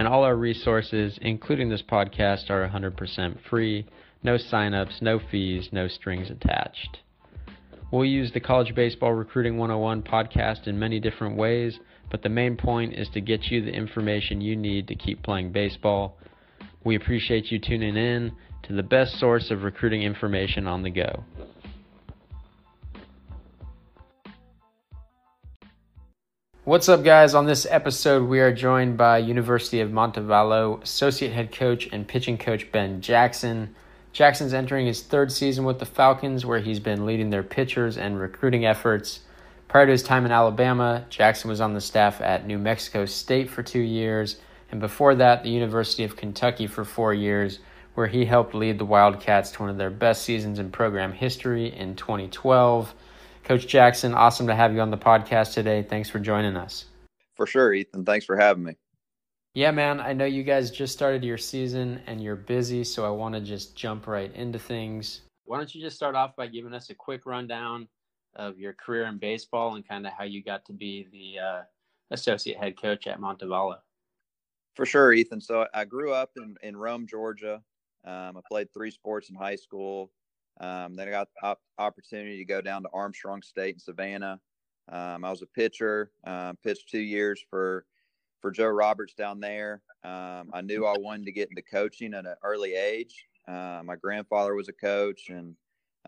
and all our resources, including this podcast, are 100% free. No signups, no fees, no strings attached. We'll use the College Baseball Recruiting 101 podcast in many different ways, but the main point is to get you the information you need to keep playing baseball. We appreciate you tuning in to the best source of recruiting information on the go. What's up, guys? On this episode, we are joined by University of Montevallo Associate Head Coach and Pitching Coach Ben Jackson. Jackson's entering his third season with the Falcons, where he's been leading their pitchers and recruiting efforts. Prior to his time in Alabama, Jackson was on the staff at New Mexico State for two years, and before that, the University of Kentucky for four years, where he helped lead the Wildcats to one of their best seasons in program history in 2012. Coach Jackson, awesome to have you on the podcast today. Thanks for joining us. For sure, Ethan. Thanks for having me. Yeah, man. I know you guys just started your season and you're busy, so I want to just jump right into things. Why don't you just start off by giving us a quick rundown of your career in baseball and kind of how you got to be the uh, associate head coach at Montevallo? For sure, Ethan. So I grew up in, in Rome, Georgia. Um, I played three sports in high school. Um, then I got the op- opportunity to go down to Armstrong State in Savannah. Um, I was a pitcher, uh, pitched two years for for Joe Roberts down there. Um, I knew I wanted to get into coaching at an early age. Uh, my grandfather was a coach, and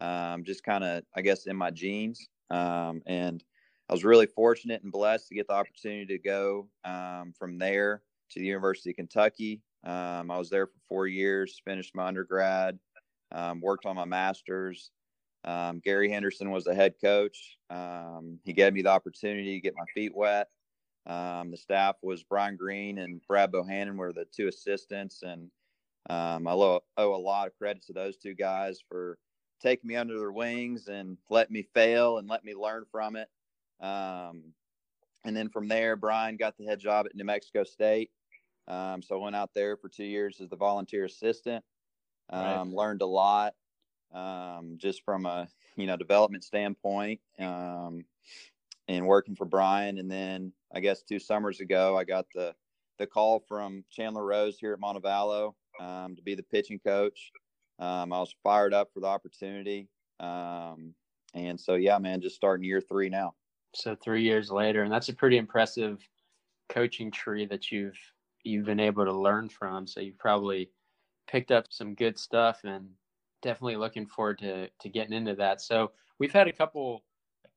um, just kind of, I guess, in my genes. Um, and I was really fortunate and blessed to get the opportunity to go um, from there to the University of Kentucky. I was there for four years, finished my undergrad, um, worked on my master's. Um, Gary Henderson was the head coach. Um, he gave me the opportunity to get my feet wet. Um, the staff was Brian Green and Brad Bohannon were the two assistants, and um, I owe, owe, a lot of credit to those two guys for taking me under their wings and let me fail and let me learn from it. Um, and then from there, Brian got the head job at New Mexico State. so I went out there for two years as the volunteer assistant. Um, right. Learned a lot um, just from a you know development standpoint um, and working for Brian. And then I guess two summers ago, I got the the call from Chandler Rose here at Montevallo um, to be the pitching coach. Um, I was fired up for the opportunity. Um, and so, yeah, man, just starting year three now. So three years later, and that's a pretty impressive coaching tree that you've you've been able to learn from. So you've probably picked up some good stuff and definitely looking forward to to getting into that. So we've had a couple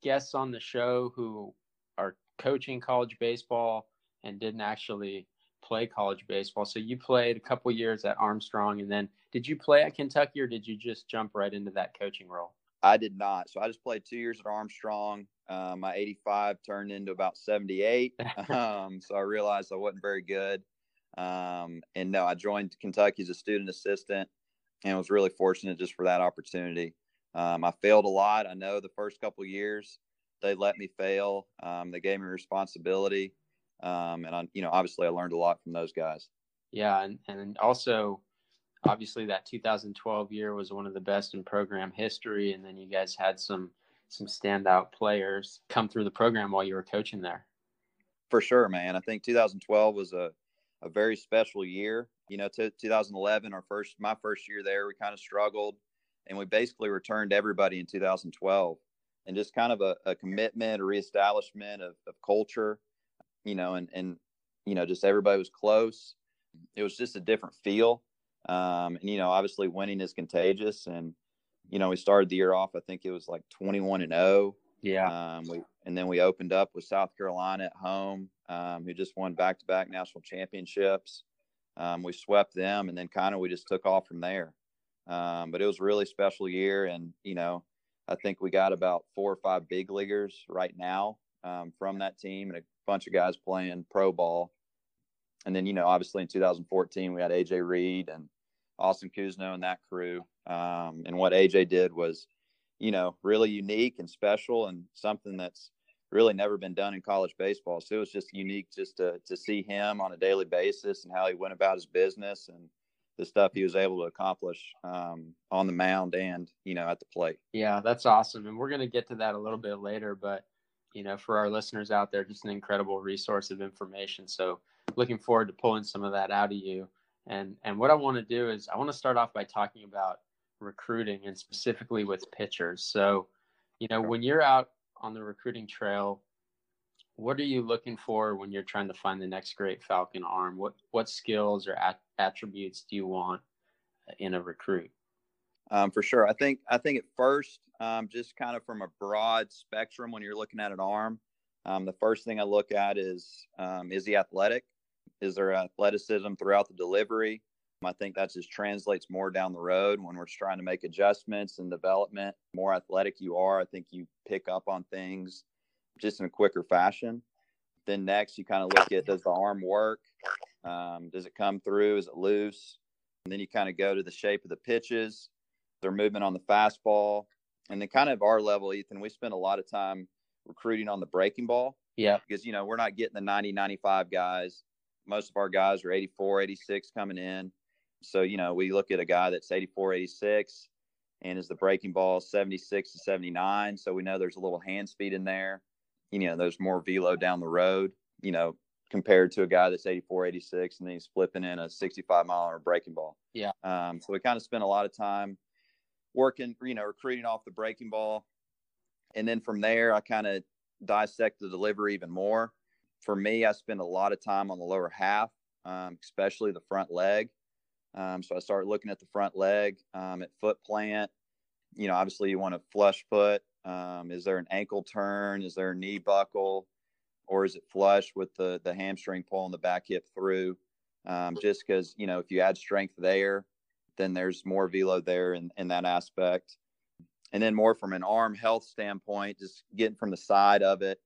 guests on the show who are coaching college baseball and didn't actually play college baseball. So you played a couple years at Armstrong and then did you play at Kentucky or did you just jump right into that coaching role? I did not. So I just played two years at Armstrong. Um, my 85 turned into about 78. um, so I realized I wasn't very good. Um, and no, I joined Kentucky as a student assistant and was really fortunate just for that opportunity. Um, I failed a lot. I know the first couple years they let me fail. Um, they gave me responsibility. Um, and I, you know, obviously I learned a lot from those guys. Yeah. And, and also obviously that 2012 year was one of the best in program history. And then you guys had some, some standout players come through the program while you were coaching there. For sure, man. I think 2012 was a, a very special year. You know, t- 2011, our first, my first year there, we kind of struggled, and we basically returned everybody in 2012, and just kind of a, a commitment, a reestablishment of, of culture. You know, and and you know, just everybody was close. It was just a different feel, um, and you know, obviously winning is contagious, and you know, we started the year off. I think it was like 21 and 0. Yeah. Um, we and then we opened up with South Carolina at home um, who just won back to back national championships. Um, we swept them, and then kind of we just took off from there. Um, but it was a really special year, and you know, I think we got about four or five big leaguers right now um, from that team, and a bunch of guys playing pro ball. And then you know, obviously in 2014 we had AJ Reed and Austin Cousino and that crew. Um, and what AJ did was, you know, really unique and special and something that's really never been done in college baseball. So it was just unique just to to see him on a daily basis and how he went about his business and the stuff he was able to accomplish um, on the mound and you know at the plate. Yeah, that's awesome, and we're going to get to that a little bit later. But you know, for our listeners out there, just an incredible resource of information. So looking forward to pulling some of that out of you. And and what I want to do is I want to start off by talking about recruiting and specifically with pitchers. So, you know, when you're out on the recruiting trail, what are you looking for when you're trying to find the next great Falcon arm? What what skills or at, attributes do you want in a recruit? Um, for sure, I think I think at first, um, just kind of from a broad spectrum, when you're looking at an arm, um, the first thing I look at is um, is he athletic? Is there athleticism throughout the delivery? I think that just translates more down the road when we're trying to make adjustments and development. The more athletic you are, I think you pick up on things just in a quicker fashion. Then next, you kind of look at does the arm work? Um, does it come through? Is it loose? And then you kind of go to the shape of the pitches, their movement on the fastball, and then kind of our level, Ethan. We spend a lot of time recruiting on the breaking ball. Yeah. Because, you know, we're not getting the 90, 95 guys. Most of our guys are 84, 86 coming in. So, you know, we look at a guy that's 84, 86 and is the breaking ball 76 to 79. So we know there's a little hand speed in there you know, there's more velo down the road, you know, compared to a guy that's 84, 86, and then he's flipping in a 65 mile an hour breaking ball. Yeah. Um, so we kind of spent a lot of time working, you know, recruiting off the breaking ball. And then from there, I kind of dissect the delivery even more. For me, I spend a lot of time on the lower half, um, especially the front leg. Um, so I start looking at the front leg, um, at foot plant. You know, obviously you want a flush foot, um, is there an ankle turn? Is there a knee buckle? Or is it flush with the, the hamstring pulling the back hip through? Um, just because, you know, if you add strength there, then there's more velo there in, in that aspect. And then more from an arm health standpoint, just getting from the side of it,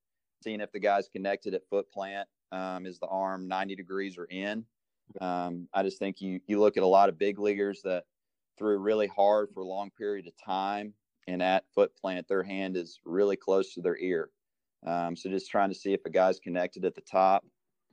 seeing if the guy's connected at foot plant. Um, is the arm 90 degrees or in? Um, I just think you you look at a lot of big leaguers that threw really hard for a long period of time and at foot plant, their hand is really close to their ear. Um, so just trying to see if a guy's connected at the top.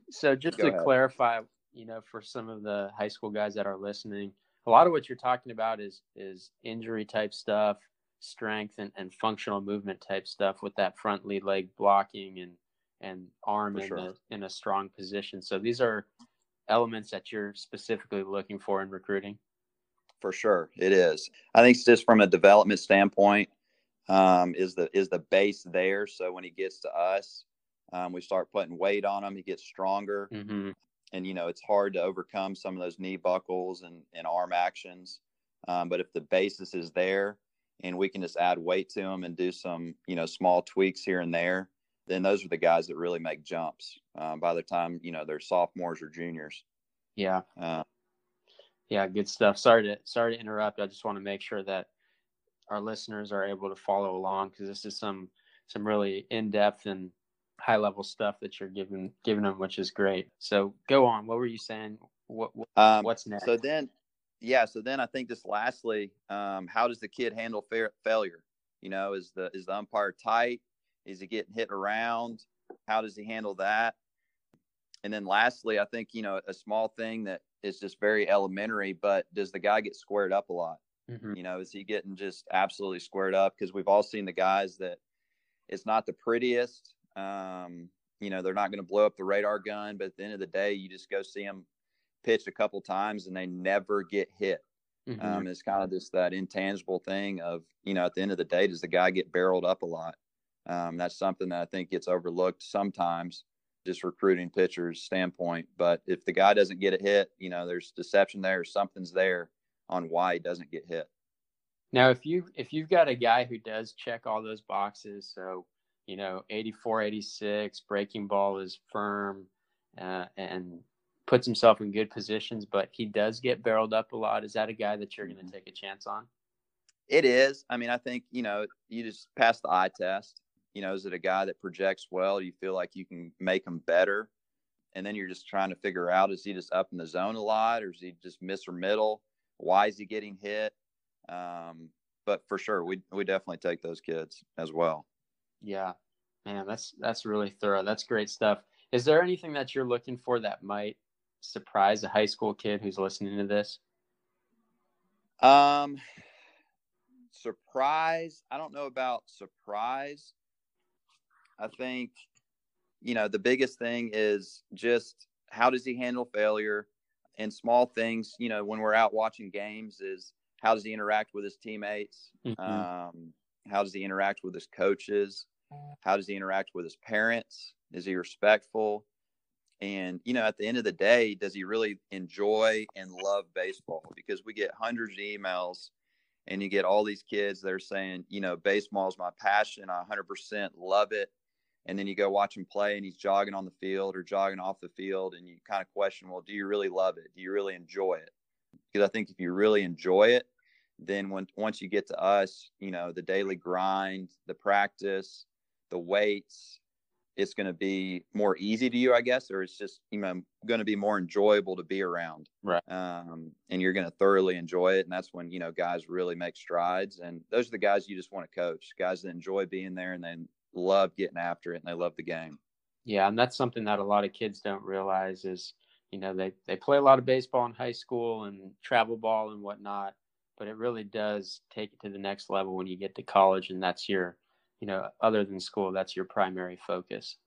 So just Go to ahead. clarify, you know, for some of the high school guys that are listening, a lot of what you're talking about is is injury type stuff, strength and, and functional movement type stuff with that front lead leg blocking and and arm in sure. a in a strong position. So these are elements that you're specifically looking for in recruiting? For sure it is. I think it's just from a development standpoint um, is the is the base there. So when he gets to us um, we start putting weight on him he gets stronger. Mm-hmm. and you know it's hard to overcome some of those knee buckles and, and arm actions. Um, but if the basis is there and we can just add weight to him and do some you know small tweaks here and there then those are the guys that really make jumps uh, by the time you know they're sophomores or juniors yeah uh, yeah, good stuff. Sorry to sorry to interrupt. I just want to make sure that our listeners are able to follow along because this is some some really in depth and high level stuff that you're giving giving them, which is great. So go on. What were you saying? What, what um, what's next? So then, yeah. So then I think just lastly, um, how does the kid handle fa- failure? You know, is the is the umpire tight? Is he getting hit around? How does he handle that? And then lastly, I think you know a small thing that is just very elementary, but does the guy get squared up a lot? Mm-hmm. You know, is he getting just absolutely squared up? Because we've all seen the guys that it's not the prettiest. Um, you know, they're not going to blow up the radar gun, but at the end of the day, you just go see them pitch a couple times and they never get hit. Mm-hmm. Um, it's kind of just that intangible thing of, you know, at the end of the day, does the guy get barreled up a lot? Um, that's something that I think gets overlooked sometimes just recruiting pitchers standpoint. But if the guy doesn't get a hit, you know, there's deception there, something's there on why he doesn't get hit. Now, if you if you've got a guy who does check all those boxes, so you know, 84, 86, breaking ball is firm, uh, and puts himself in good positions, but he does get barreled up a lot. Is that a guy that you're going to mm-hmm. take a chance on? It is. I mean, I think you know, you just pass the eye test you know, is it a guy that projects well? Do you feel like you can make him better? And then you're just trying to figure out is he just up in the zone a lot or is he just miss or middle? Why is he getting hit? Um, but for sure, we we definitely take those kids as well. Yeah, man, that's that's really thorough. That's great stuff. Is there anything that you're looking for that might surprise a high school kid who's listening to this? Um, surprise. I don't know about surprise. I think, you know, the biggest thing is just how does he handle failure and small things. You know, when we're out watching games, is how does he interact with his teammates? Mm-hmm. Um, how does he interact with his coaches? How does he interact with his parents? Is he respectful? And, you know, at the end of the day, does he really enjoy and love baseball? Because we get hundreds of emails and you get all these kids that are saying, you know, baseball is my passion. I 100% love it. And then you go watch him play and he's jogging on the field or jogging off the field. And you kind of question, well, do you really love it? Do you really enjoy it? Because I think if you really enjoy it, then when once you get to us, you know, the daily grind, the practice, the weights, it's going to be more easy to you, I guess, or it's just you know going to be more enjoyable to be around. Right. Um, and you're going to thoroughly enjoy it, and that's when you know guys really make strides, and those are the guys you just want to coach, guys that enjoy being there and then love getting after it and they love the game. Yeah, and that's something that a lot of kids don't realize is you know they they play a lot of baseball in high school and travel ball and whatnot, but it really does take it to the next level when you get to college, and that's your you know, other than school, that's your primary focus.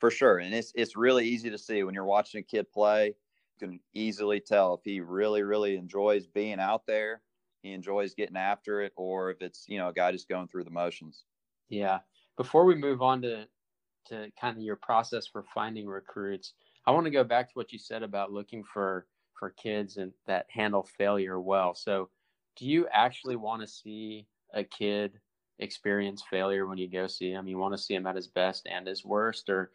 For sure. And it's it's really easy to see when you're watching a kid play, you can easily tell if he really, really enjoys being out there, he enjoys getting after it, or if it's, you know, a guy just going through the motions. Yeah. Before we move on to to kind of your process for finding recruits, I want to go back to what you said about looking for for kids and that handle failure well. So do you actually want to see a kid experience failure when you go see him? You want to see him at his best and his worst, or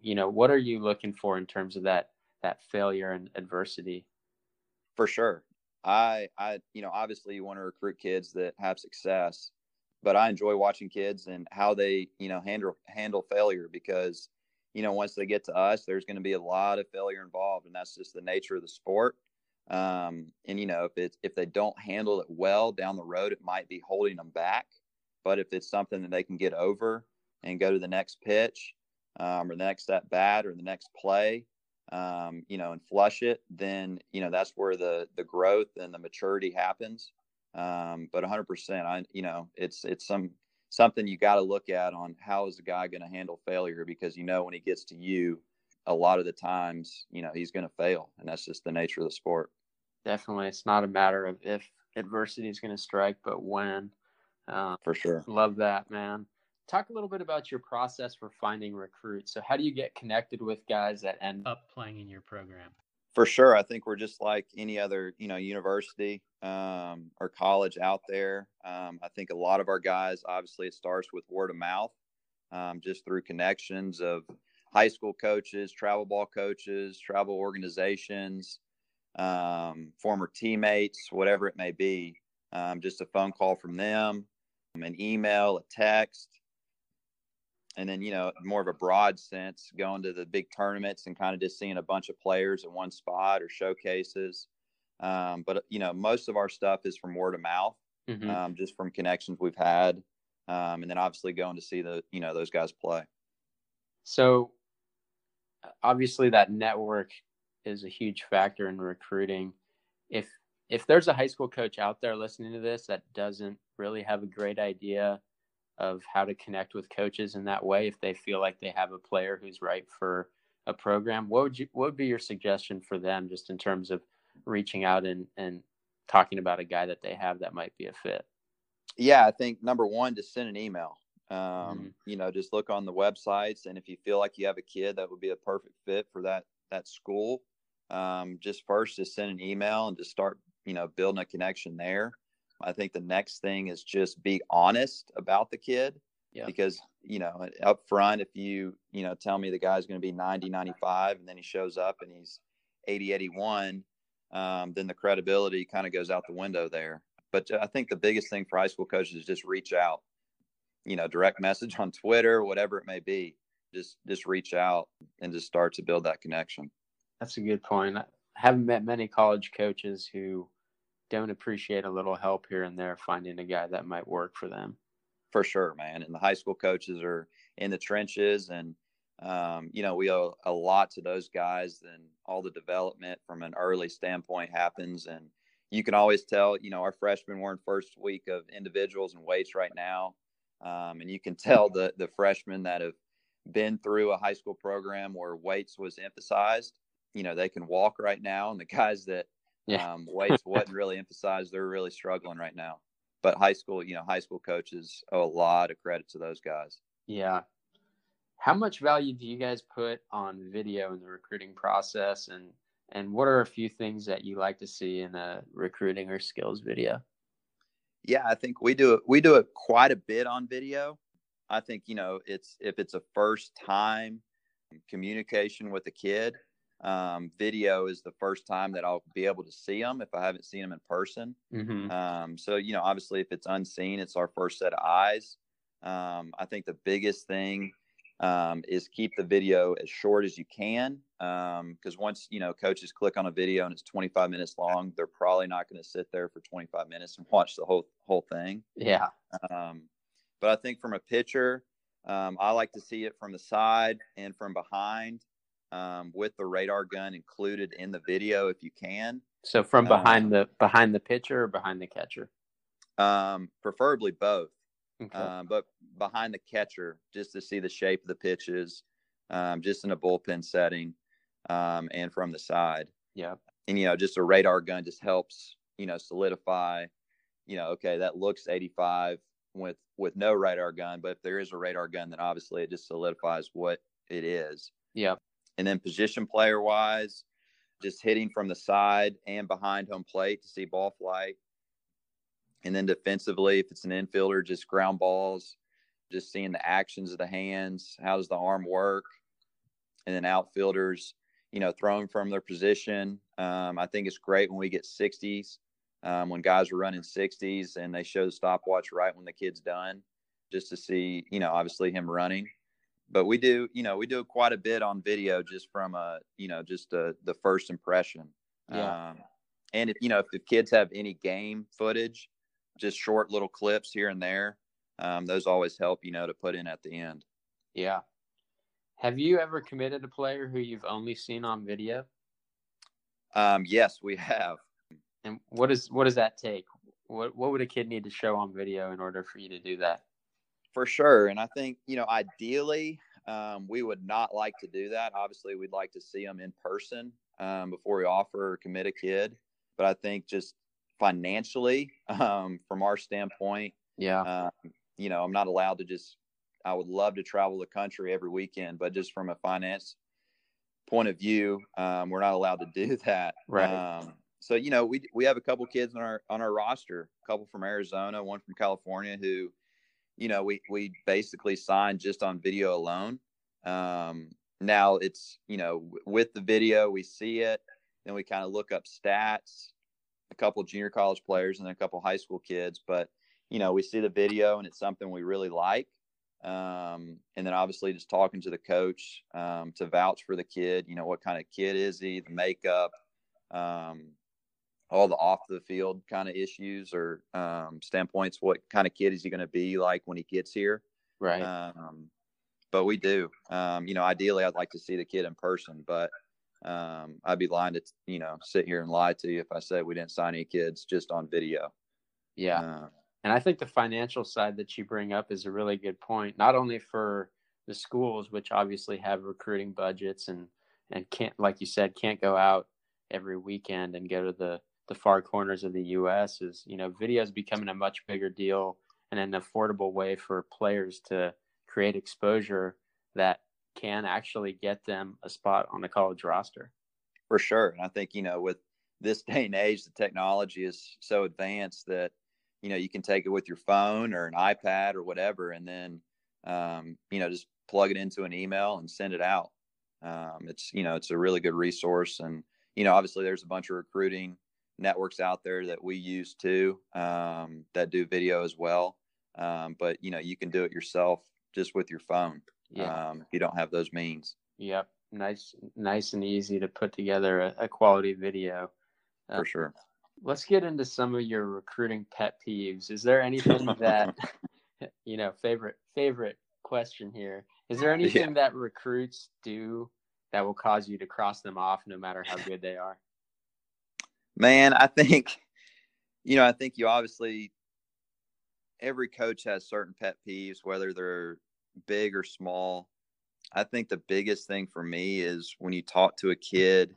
you know, what are you looking for in terms of that that failure and adversity? For sure, I I you know obviously you want to recruit kids that have success, but I enjoy watching kids and how they you know handle handle failure because you know once they get to us, there's going to be a lot of failure involved, and that's just the nature of the sport. Um, and you know if it if they don't handle it well down the road, it might be holding them back. But if it's something that they can get over and go to the next pitch um, or the next at bat or the next play, um, you know, and flush it, then you know that's where the the growth and the maturity happens. Um, but 100%, I you know, it's it's some something you got to look at on how is the guy going to handle failure because you know when he gets to you, a lot of the times, you know, he's going to fail, and that's just the nature of the sport. Definitely, it's not a matter of if adversity is going to strike, but when. Uh, For sure. Love that, man. Talk a little bit about your process for finding recruits. So, how do you get connected with guys that end up playing in your program? For sure, I think we're just like any other, you know, university um, or college out there. Um, I think a lot of our guys, obviously, it starts with word of mouth, um, just through connections of high school coaches, travel ball coaches, travel organizations, um, former teammates, whatever it may be. Um, just a phone call from them, an email, a text, and then you know more of a broad sense going to the big tournaments and kind of just seeing a bunch of players in one spot or showcases. Um, but you know most of our stuff is from word of mouth mm-hmm. um, just from connections we've had um, and then obviously going to see the you know those guys play. So obviously that network is a huge factor in recruiting. If if there's a high school coach out there listening to this that doesn't really have a great idea of how to connect with coaches in that way if they feel like they have a player who's right for a program what would you what would be your suggestion for them just in terms of reaching out and and talking about a guy that they have that might be a fit? Yeah i think number one just send an email. Um, mm-hmm. you know just look on the websites and if you feel like you have a kid that would be a perfect fit for that that school um, just first just send an email and just start you know building a connection there I think the next thing is just be honest about the kid. Yeah. Because, you know, up front, if you, you know, tell me the guy's going to be 90, 95, and then he shows up and he's 80, 81, um, then the credibility kind of goes out the window there. But I think the biggest thing for high school coaches is just reach out, you know, direct message on Twitter, whatever it may be. Just, just reach out and just start to build that connection. That's a good point. I haven't met many college coaches who don't appreciate a little help here and there finding a guy that might work for them. For sure, man. And the high school coaches are in the trenches and um, you know, we owe a lot to those guys and all the development from an early standpoint happens. And you can always tell, you know, our freshmen were in first week of individuals and weights right now. Um, and you can tell the, the freshmen that have been through a high school program where weights was emphasized, you know, they can walk right now. And the guys that yeah. um, weights wasn't really emphasized, they're really struggling right now. But high school, you know, high school coaches owe a lot of credit to those guys. Yeah, how much value do you guys put on video in the recruiting process and and what are a few things that you like to see in a recruiting or skills video yeah i think we do it we do it quite a bit on video i think you know it's if it's a first time communication with a kid um, video is the first time that i'll be able to see them if i haven't seen them in person. Mm-hmm. um, so you know obviously if it's unseen it's our first set of eyes. Um, i think the biggest thing um, is keep the video as short as you can because um, once you know coaches click on a video and it's 25 minutes long they're probably not going to sit there for 25 minutes and watch the whole whole thing. Yeah. Um, but i think from a pitcher um, i like to see it from the side and from behind um, with the radar gun included in the video if you can so from behind um, the behind the pitcher or behind the catcher Um, preferably both Okay. Um, but behind the catcher, just to see the shape of the pitches, um, just in a bullpen setting, um, and from the side. Yeah. And you know, just a radar gun just helps you know solidify. You know, okay, that looks 85 with with no radar gun, but if there is a radar gun, then obviously it just solidifies what it is. Yeah. And then position player wise, just hitting from the side and behind home plate to see ball flight and then defensively, if it's an infielder, just ground balls, just seeing the actions of the hands. How does the arm work? And then outfielders, you know, throwing from their position. Um, I think it's great when we get 60s, um, when guys are running 60s and they show the stopwatch right when the kid's done, just to see, you know, obviously him running. But we do, you know, we do quite a bit on video just from a, you know, just a, the first impression. Yeah. Um, and if you know if the kids have any game footage, just short little clips here and there. Um, those always help, you know, to put in at the end. Yeah. Have you ever committed a player who you've only seen on video? Um, yes, we have. And what is what does that take? What what would a kid need to show on video in order for you to do that? For sure, and I think you know, ideally, um, we would not like to do that. Obviously, we'd like to see them in person um, before we offer or commit a kid. But I think just financially um, from our standpoint. Yeah. Um, you know, I'm not allowed to just, I would love to travel the country every weekend, but just from a finance point of view, um, we're not allowed to do that. Right. Um, so, you know, we, we have a couple kids on our, on our roster, a couple from Arizona, one from California who, you know, we, we basically signed just on video alone. Um, now it's, you know, with the video, we see it, then we kind of look up stats a couple junior college players and a couple high school kids. But you know, we see the video and it's something we really like. Um, and then obviously just talking to the coach um, to vouch for the kid. You know, what kind of kid is he? The makeup, um, all the off the field kind of issues or um, standpoints. What kind of kid is he going to be like when he gets here? Right. Um, but we do. Um, you know, ideally, I'd like to see the kid in person, but um, I'd be lying to you know sit here and lie to you if I said we didn't sign any kids just on video. Yeah, uh, and I think the financial side that you bring up is a really good point. Not only for the schools, which obviously have recruiting budgets and and can't, like you said, can't go out every weekend and go to the the far corners of the U.S. Is you know video is becoming a much bigger deal and an affordable way for players to create exposure that can actually get them a spot on the college roster. For sure. And I think, you know, with this day and age, the technology is so advanced that, you know, you can take it with your phone or an iPad or whatever, and then, um, you know, just plug it into an email and send it out. Um, it's, you know, it's a really good resource. And, you know, obviously there's a bunch of recruiting networks out there that we use too um, that do video as well. Um, but, you know, you can do it yourself just with your phone yeah. um, if you don't have those means. Yep, nice, nice and easy to put together a, a quality video. Uh, For sure. let's get into some of your recruiting pet peeves. Is there anything that you know, favorite favorite question here. Is there anything yeah. that recruits do that will cause you to cross them off no matter how good they are? Man, I think you know, I think you obviously every coach has certain pet peeves, whether they're big or small. I think the biggest thing for me is when you talk to a kid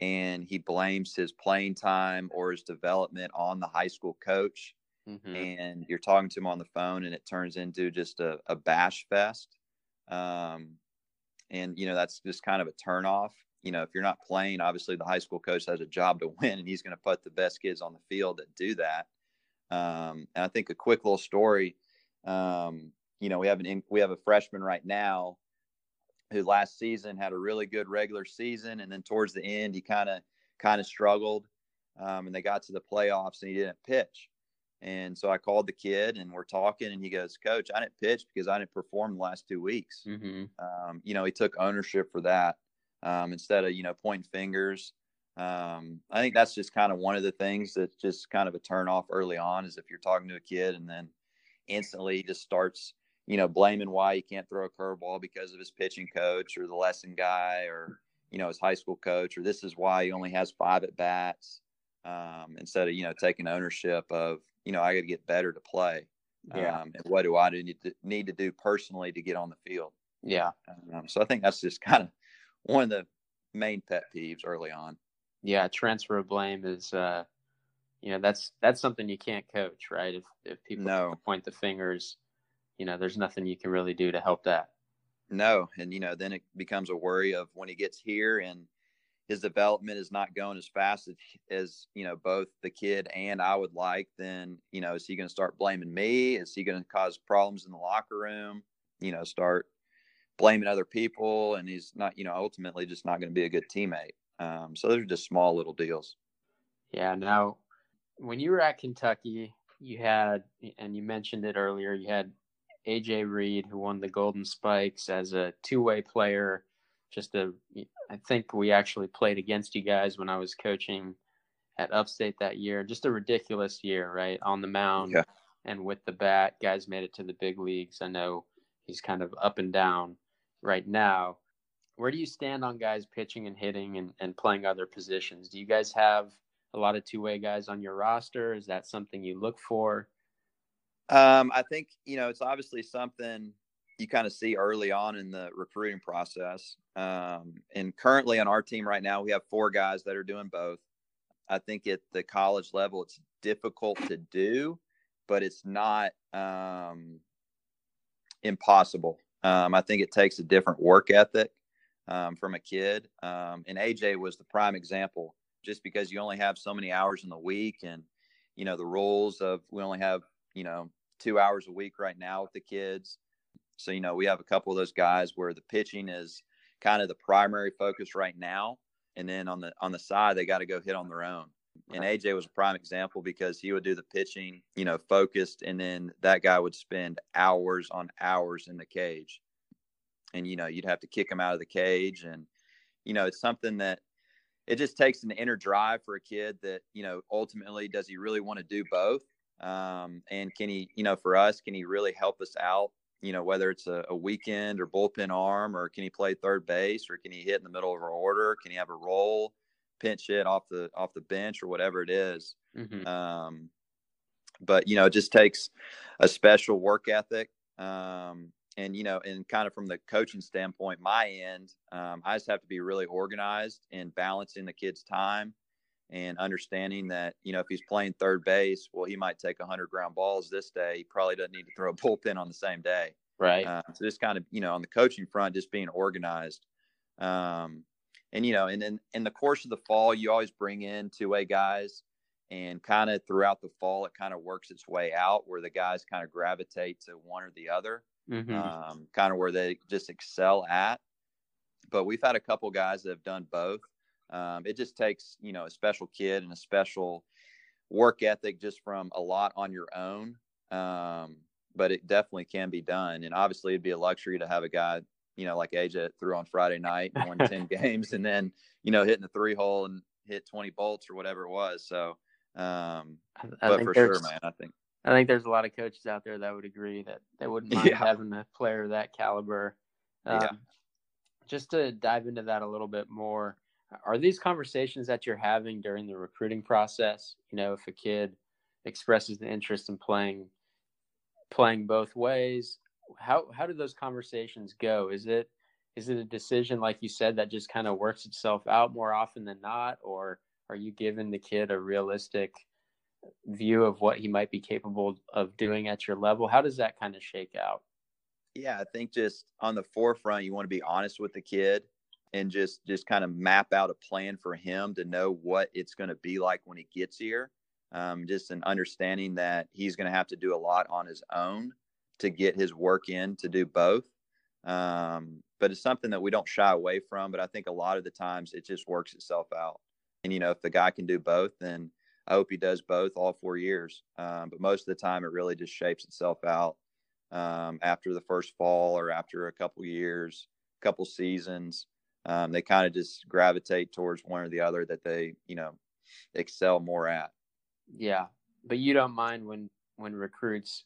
and he blames his playing time or his development on the high school coach. Mm-hmm. And you're talking to him on the phone, and it turns into just a, a bash fest. Um, and you know that's just kind of a turnoff. You know, if you're not playing, obviously the high school coach has a job to win, and he's going to put the best kids on the field that do that. Um, and I think a quick little story. Um, you know, we have an we have a freshman right now who last season had a really good regular season, and then towards the end he kind of kind of struggled, um, and they got to the playoffs and he didn't pitch. And so I called the kid and we're talking, and he goes, "Coach, I didn't pitch because I didn't perform the last two weeks." Mm-hmm. Um, you know, he took ownership for that um, instead of you know pointing fingers. Um, I think that's just kind of one of the things that's just kind of a turn off early on is if you're talking to a kid and then instantly just starts you know, blaming why he can't throw a curveball because of his pitching coach or the lesson guy or, you know, his high school coach, or this is why he only has five at bats um, instead of, you know, taking ownership of, you know, I got to get better to play. Yeah. Um, and what do I need to, need to do personally to get on the field? Yeah. Um, so I think that's just kind of one of the main pet peeves early on. Yeah. Transfer of blame is, uh, you know, that's, that's something you can't coach, right? If, if people no. point the fingers, you know, there's nothing you can really do to help that. No, and you know, then it becomes a worry of when he gets here and his development is not going as fast as, as you know both the kid and I would like. Then you know, is he going to start blaming me? Is he going to cause problems in the locker room? You know, start blaming other people, and he's not, you know, ultimately just not going to be a good teammate. Um, so those are just small little deals. Yeah. Now, when you were at Kentucky, you had, and you mentioned it earlier, you had AJ Reed, who won the Golden Spikes as a two-way player. Just a, I think we actually played against you guys when I was coaching at Upstate that year. Just a ridiculous year, right? On the mound yeah. and with the bat, guys made it to the big leagues. I know he's kind of up and down right now. Where do you stand on guys pitching and hitting and, and playing other positions? Do you guys have a lot of two way guys on your roster? Is that something you look for? Um, I think you know it's obviously something you kind of see early on in the recruiting process. Um, and currently on our team right now, we have four guys that are doing both. I think at the college level, it's difficult to do, but it's not um, impossible. Um, I think it takes a different work ethic um, from a kid. Um, and AJ was the prime example, just because you only have so many hours in the week, and you know the rules of we only have you know two hours a week right now with the kids. So, you know, we have a couple of those guys where the pitching is kind of the primary focus right now. And then on the on the side, they got to go hit on their own. And AJ was a prime example because he would do the pitching, you know, focused, and then that guy would spend hours on hours in the cage. And you know, you'd have to kick him out of the cage, and you know, it's something that it just takes an inner drive for a kid that you know ultimately does he really want to do both um, and can he, you know, for us, can he really help us out? You know, whether it's a, a, weekend or bullpen arm, or can he play third base, or can he hit in the middle of our order? Can he have a role, pinch hit off the off the bench, or whatever it is? Mm-hmm. Um, but you know, it just takes a special work ethic. Um, and you know, and kind of from the coaching standpoint, my end, um, I just have to be really organized in balancing the kid's time and understanding that you know if he's playing third base, well, he might take 100 ground balls this day. He probably doesn't need to throw a bullpen on the same day. Right. Uh, so just kind of you know on the coaching front, just being organized. Um, and you know, and then in the course of the fall, you always bring in two way guys, and kind of throughout the fall, it kind of works its way out where the guys kind of gravitate to one or the other, mm-hmm. um, kind of where they just excel at. But we've had a couple guys that have done both. Um, it just takes, you know, a special kid and a special work ethic just from a lot on your own. Um, but it definitely can be done. And obviously, it'd be a luxury to have a guy, you know, like AJ threw on Friday night and won 10 games and then, you know, hitting the three hole and hit 20 bolts or whatever it was. So, Um, I, but for sure, man, I think I think there's a lot of coaches out there that would agree that they wouldn't mind yeah. having a player of that caliber. Um, yeah. Just to dive into that a little bit more, are these conversations that you're having during the recruiting process? You know, if a kid expresses the interest in playing playing both ways, how how do those conversations go? Is it is it a decision like you said that just kind of works itself out more often than not, or are you giving the kid a realistic view of what he might be capable of doing at your level? How does that kind of shake out? Yeah, I think just on the forefront, you want to be honest with the kid and just just kind of map out a plan for him to know what it's going to be like when he gets here. Um, just an understanding that he's going to have to do a lot on his own to get his work in to do both. Um, but it's something that we don't shy away from. But I think a lot of the times it just works itself out. And you know, if the guy can do both, then I hope he does both all four years. Um, but most of the time, it really just shapes itself out um, after the first fall or after a couple years, couple seasons. Um, they kind of just gravitate towards one or the other that they, you know, excel more at. Yeah, but you don't mind when when recruits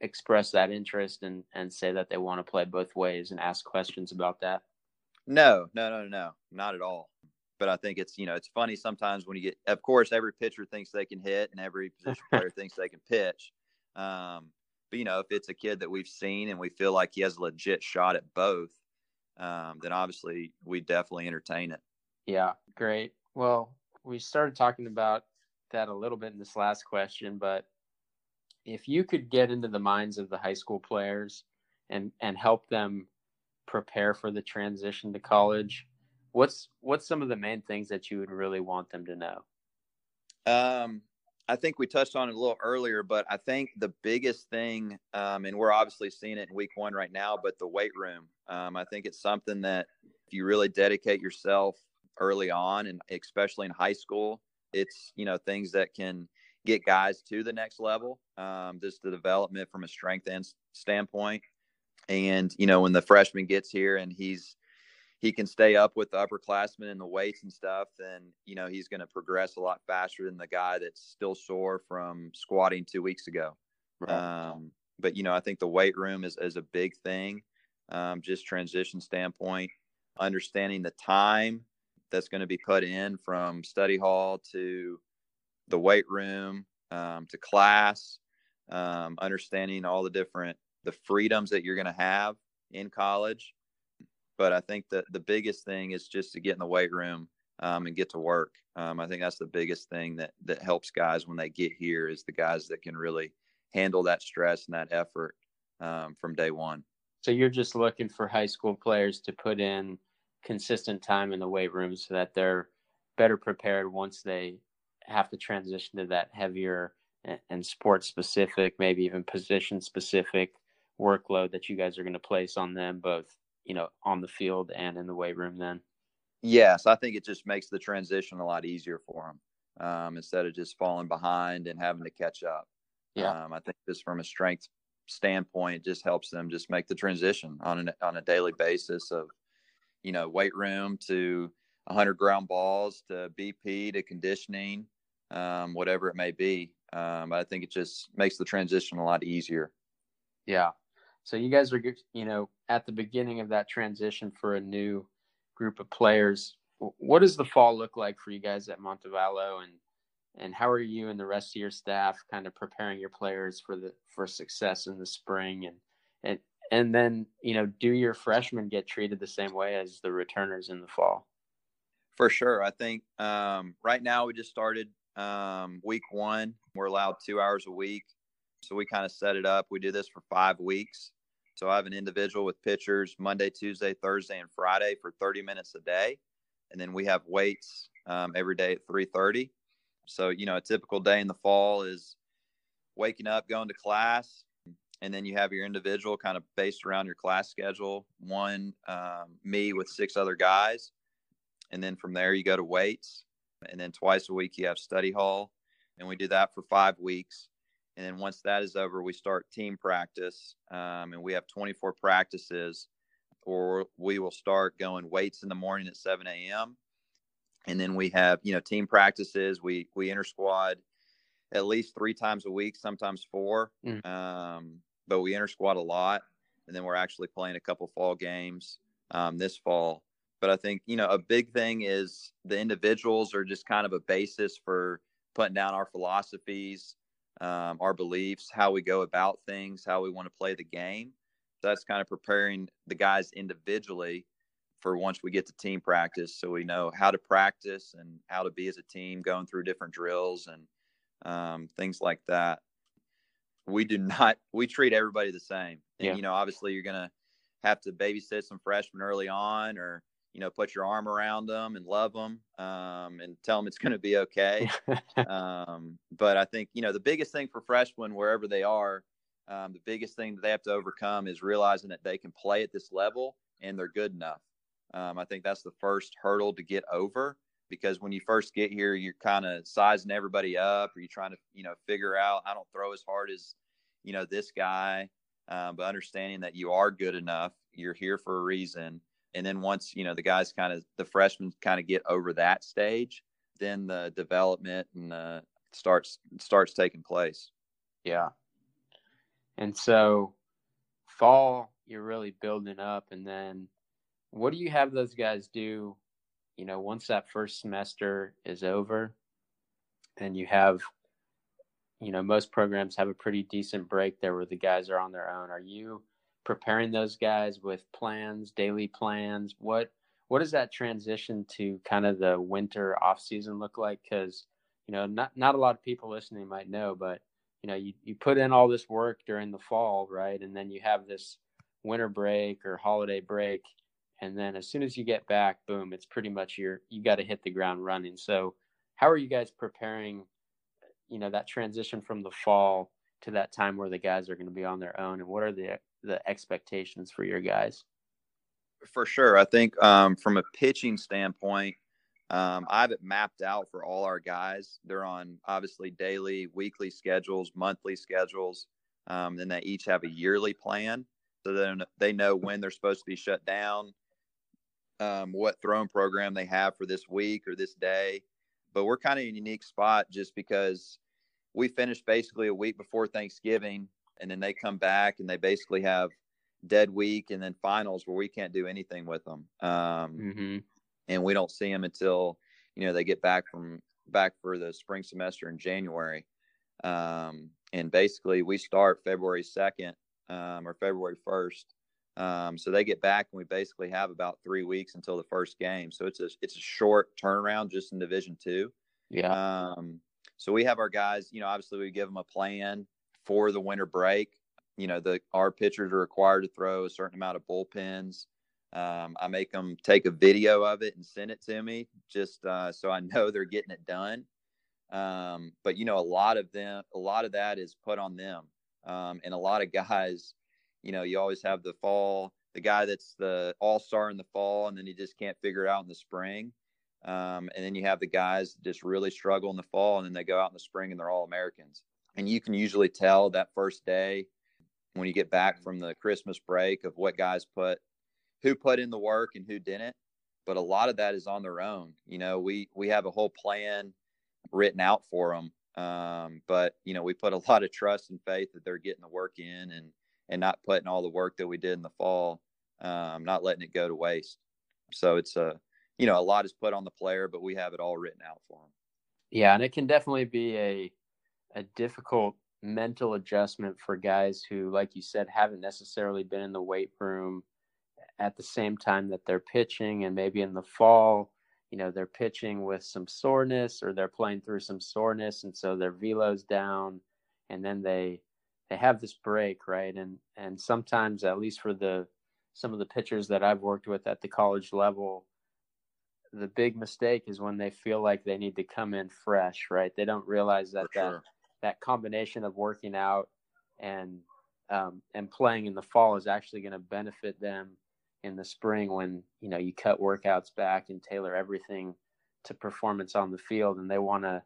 express that interest and and say that they want to play both ways and ask questions about that. No, no, no, no, not at all but I think it's you know it's funny sometimes when you get of course every pitcher thinks they can hit and every position player thinks they can pitch. Um, but you know if it's a kid that we've seen and we feel like he has a legit shot at both, um, then obviously we definitely entertain it. Yeah, great. Well, we started talking about that a little bit in this last question, but if you could get into the minds of the high school players and and help them prepare for the transition to college what's what's some of the main things that you would really want them to know? Um, I think we touched on it a little earlier, but I think the biggest thing, um, and we're obviously seeing it in week one right now, but the weight room. Um, I think it's something that if you really dedicate yourself early on, and especially in high school, it's you know things that can get guys to the next level. Um, just the development from a strength and standpoint, and you know when the freshman gets here and he's he can stay up with the upperclassmen and the weights and stuff, then you know he's going to progress a lot faster than the guy that's still sore from squatting two weeks ago. Right. Um, but you know, I think the weight room is is a big thing, um, just transition standpoint, understanding the time that's going to be put in from study hall to the weight room um, to class, um, understanding all the different the freedoms that you're going to have in college but I think that the biggest thing is just to get in the weight room um, and get to work. Um, I think that's the biggest thing that that helps guys when they get here is the guys that can really handle that stress and that effort um, from day one. So you're just looking for high school players to put in consistent time in the weight room so that they're better prepared once they have to transition to that heavier and, and sport specific, maybe even position specific workload that you guys are going to place on them, both you know, on the field and in the weight room then? Yes, I think it just makes the transition a lot easier for them um, instead of just falling behind and having to catch up. Yeah, um, I think just from a strength standpoint, just helps them just make the transition on an on a daily basis of, you know, weight room to 100 ground balls to BP to conditioning, um, whatever it may be. Um, I think it just makes the transition a lot easier. Yeah, so you guys are, you know, at the beginning of that transition for a new group of players. What does the fall look like for you guys at Montevallo, and and how are you and the rest of your staff kind of preparing your players for the for success in the spring, and and and then you know, do your freshmen get treated the same way as the returners in the fall? For sure, I think um, right now we just started um, week one. We're allowed two hours a week. So we kind of set it up. We do this for five weeks. So I have an individual with pitchers Monday, Tuesday, Thursday, and Friday for 30 minutes a day, and then we have weights um, every day at 3:30. So you know, a typical day in the fall is waking up, going to class, and then you have your individual kind of based around your class schedule. One, um, me with six other guys, and then from there you go to weights, and then twice a week you have study hall, and we do that for five weeks. And then once that is over, we start team practice, um, and we have 24 practices. Or we will start going weights in the morning at 7 a.m. And then we have you know team practices. We we inter squad at least three times a week, sometimes four. Mm. Um, but we inter squad a lot, and then we're actually playing a couple fall games um, this fall. But I think you know a big thing is the individuals are just kind of a basis for putting down our philosophies, um, our beliefs, how we go about things, how we want to play the game. So that's kind of preparing the guys individually for once we get to team practice, so we know how to practice and how to be as a team, going through different drills and um, things like that. We do not. We treat everybody the same. And, yeah. you know, obviously, you're gonna have to babysit some freshmen early on, or you know, put your arm around them and love them um, and tell them it's going to be okay. um, but I think you know the biggest thing for freshmen, wherever they are, um, the biggest thing that they have to overcome is realizing that they can play at this level and they're good enough. Um, I think that's the first hurdle to get over because when you first get here, you're kind of sizing everybody up, or you're trying to, you know, figure out I don't throw as hard as, you know, this guy, um, but understanding that you are good enough, you're here for a reason. And then once you know the guys kind of the freshmen kind of get over that stage, then the development and uh, starts starts taking place. Yeah. And so fall, you're really building up, and then what do you have those guys do you know once that first semester is over and you have you know most programs have a pretty decent break there where the guys are on their own are you preparing those guys with plans daily plans? What what does that transition to kind of the winter off season look like? Because you know not not a lot of people listening might know but you know you, you put in all this work during the fall right? And then you have this winter break or holiday break. And then as soon as you get back boom it's pretty much your you got to hit the ground running. So how are you guys preparing you know that transition from the fall to that time where the guys are going to be on their own and what are the the expectations for your guys? For sure. I think um, from a pitching standpoint um, i have it mapped out for all our guys. They're on obviously daily weekly schedules monthly schedules um, then they each have a yearly plan so then they know when they're supposed to be shut down um, what throwing program they have for this week or this day. But we're kind of in a unique spot just because we finished basically a week before Thanksgiving, and then they come back and they basically have dead week and then finals where we can't do anything with them. Um, mm-hmm. And we don't see them until you know they get back from back for the spring semester in January. Um, and basically, we start February second um, or February first um, so they get back, and we basically have about three weeks until the first game. So it's a it's a short turnaround just in Division Two. Yeah. Um, so we have our guys. You know, obviously we give them a plan for the winter break. You know, the our pitchers are required to throw a certain amount of bullpens. Um, I make them take a video of it and send it to me, just uh, so I know they're getting it done. Um, but you know, a lot of them, a lot of that is put on them, um, and a lot of guys you know, you always have the fall, the guy that's the all star in the fall, and then he just can't figure it out in the spring. Um, and then you have the guys just really struggle in the fall, and then they go out in the spring and they're all Americans. And you can usually tell that first day when you get back from the Christmas break of what guys put, who put in the work and who didn't. But a lot of that is on their own. You know, we we have a whole plan written out for them. Um, but you know, we put a lot of trust and faith that they're getting the work in and and not putting all the work that we did in the fall, um, not letting it go to waste. So it's a, you know, a lot is put on the player, but we have it all written out for them. Yeah, and it can definitely be a a difficult mental adjustment for guys who, like you said, haven't necessarily been in the weight room at the same time that they're pitching, and maybe in the fall, you know, they're pitching with some soreness or they're playing through some soreness, and so their velo's down, and then they they have this break, right? And and sometimes, at least for the some of the pitchers that I've worked with at the college level, the big mistake is when they feel like they need to come in fresh, right? They don't realize that that sure. that combination of working out and um, and playing in the fall is actually going to benefit them in the spring when you know you cut workouts back and tailor everything to performance on the field, and they want to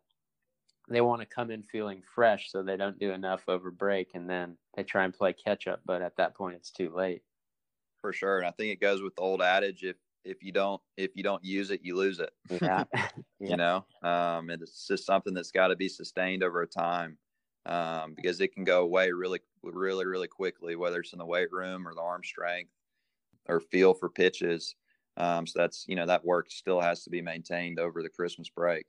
they want to come in feeling fresh so they don't do enough over break and then they try and play catch up but at that point it's too late for sure and i think it goes with the old adage if if you don't if you don't use it, you lose it. Yeah. you know, um, and it's just something that's got to be sustained over time um, because it can go away really, really, really quickly, whether it's in the weight room or the arm strength or feel for pitches. Um, so that's you know that work still has to be maintained over the Christmas break.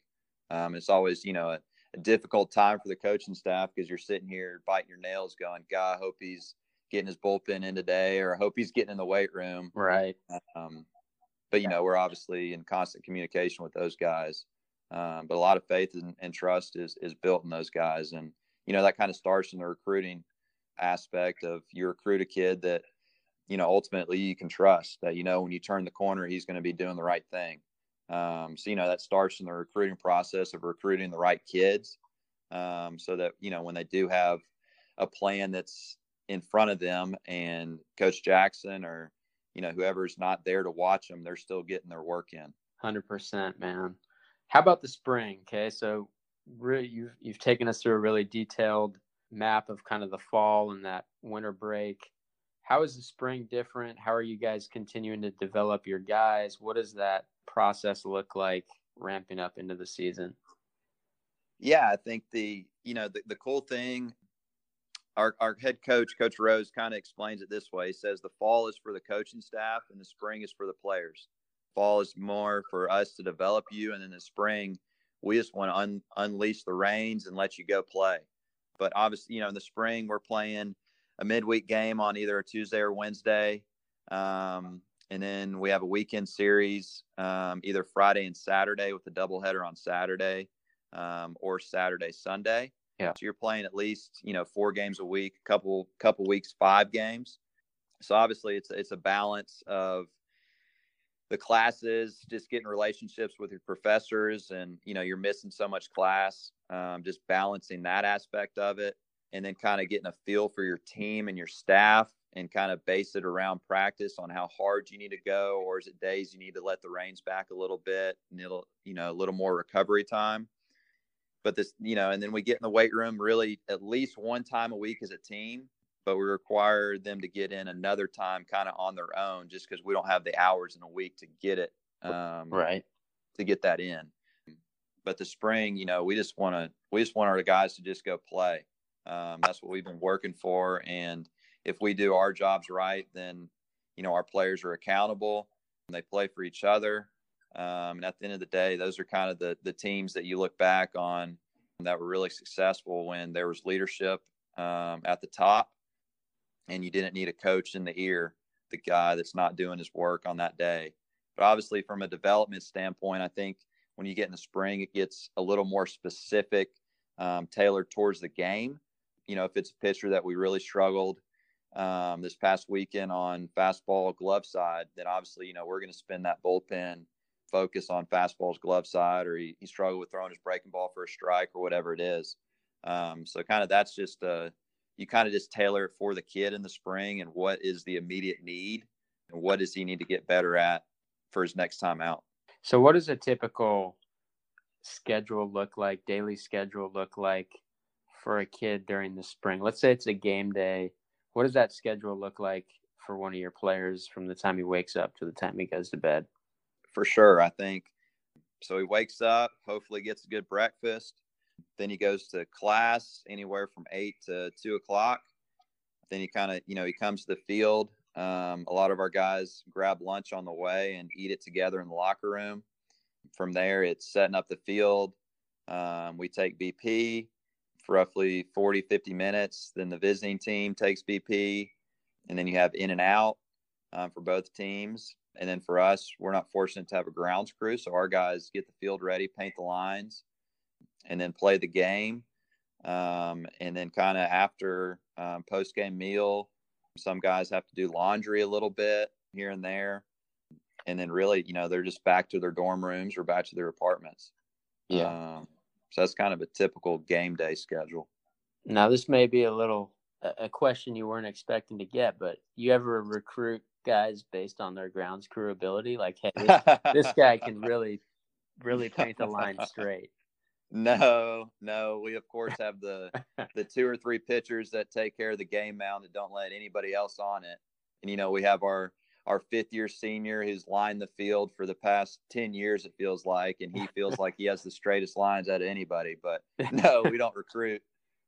Um, it's always you know a, a, difficult time for the coaching staff because you're sitting here biting your nails, going, "God, I hope he's getting his bullpen in today, or I hope he's getting in the weight room." Right. Um, but you know we're obviously in constant communication with those guys. Um, but a lot of faith and, and trust is is built in those guys, and you know that kind of starts in the recruiting aspect of you recruit a kid that you know ultimately you can trust that you know when you turn the corner he's going to be doing the right thing um, so you know that starts in the recruiting process of recruiting the right kids um, so that you know when they do have a plan that's in front of them and coach jackson or you know whoever's not there to watch them they're still getting their work in 100% man how about the spring okay so really you've you've taken us through a really detailed map of kind of the fall and that winter break. How is the spring different? How are you guys continuing to develop your guys? What does that process look like ramping up into the season? Yeah, I think the you know the, the cool thing our, our head coach, Coach Rose, kind of explains it this way. He says the fall is for the coaching staff and the spring is for the players. Fall is more for us to develop you, and then the spring we just want to un- unleash the reins and let you go play. But obviously, you know, in the spring, we're playing a midweek game on either a Tuesday or Wednesday. Um, and then we have a weekend series, um, either Friday and Saturday with a doubleheader on Saturday um, or Saturday, Sunday. Yeah. So you're playing at least, you know, four games a week, a couple, couple weeks, five games. So obviously it's, it's a balance of the classes, just getting relationships with your professors, and you know you're missing so much class. Um, just balancing that aspect of it, and then kind of getting a feel for your team and your staff, and kind of base it around practice on how hard you need to go, or is it days you need to let the reins back a little bit, and it'll you know a little more recovery time. But this, you know, and then we get in the weight room really at least one time a week as a team but we require them to get in another time kind of on their own just because we don't have the hours in a week to get it um, right. to get that in. But the spring you know we just want to we just want our guys to just go play. Um, that's what we've been working for and if we do our jobs right then you know our players are accountable and they play for each other um, and at the end of the day those are kind of the the teams that you look back on that were really successful when there was leadership um, at the top and you didn't need a coach in the ear, the guy that's not doing his work on that day. But obviously, from a development standpoint, I think when you get in the spring, it gets a little more specific, um, tailored towards the game. You know, if it's a pitcher that we really struggled um, this past weekend on fastball glove side, then obviously, you know, we're going to spend that bullpen focus on fastball's glove side, or he, he struggled with throwing his breaking ball for a strike, or whatever it is. Um, so, kind of that's just a you kind of just tailor it for the kid in the spring and what is the immediate need and what does he need to get better at for his next time out. So, what does a typical schedule look like, daily schedule look like for a kid during the spring? Let's say it's a game day. What does that schedule look like for one of your players from the time he wakes up to the time he goes to bed? For sure. I think so. He wakes up, hopefully gets a good breakfast, then he goes to class anywhere from eight to two o'clock. Then he kind of, you know, he comes to the field. Um, a lot of our guys grab lunch on the way and eat it together in the locker room. From there, it's setting up the field. Um, we take BP for roughly 40, 50 minutes. Then the visiting team takes BP. And then you have in and out um, for both teams. And then for us, we're not fortunate to have a grounds crew. So our guys get the field ready, paint the lines, and then play the game. Um, and then kind of after um, post game meal, some guys have to do laundry a little bit here and there. And then really, you know, they're just back to their dorm rooms or back to their apartments. Yeah. Um, so that's kind of a typical game day schedule. Now, this may be a little a question you weren't expecting to get, but you ever recruit guys based on their grounds crew ability? Like, hey, this, this guy can really, really paint the line straight. No, no. We of course have the the two or three pitchers that take care of the game mound that don't let anybody else on it. And you know, we have our our fifth year senior who's lined the field for the past 10 years, it feels like, and he feels like he has the straightest lines out of anybody. But no, we don't recruit.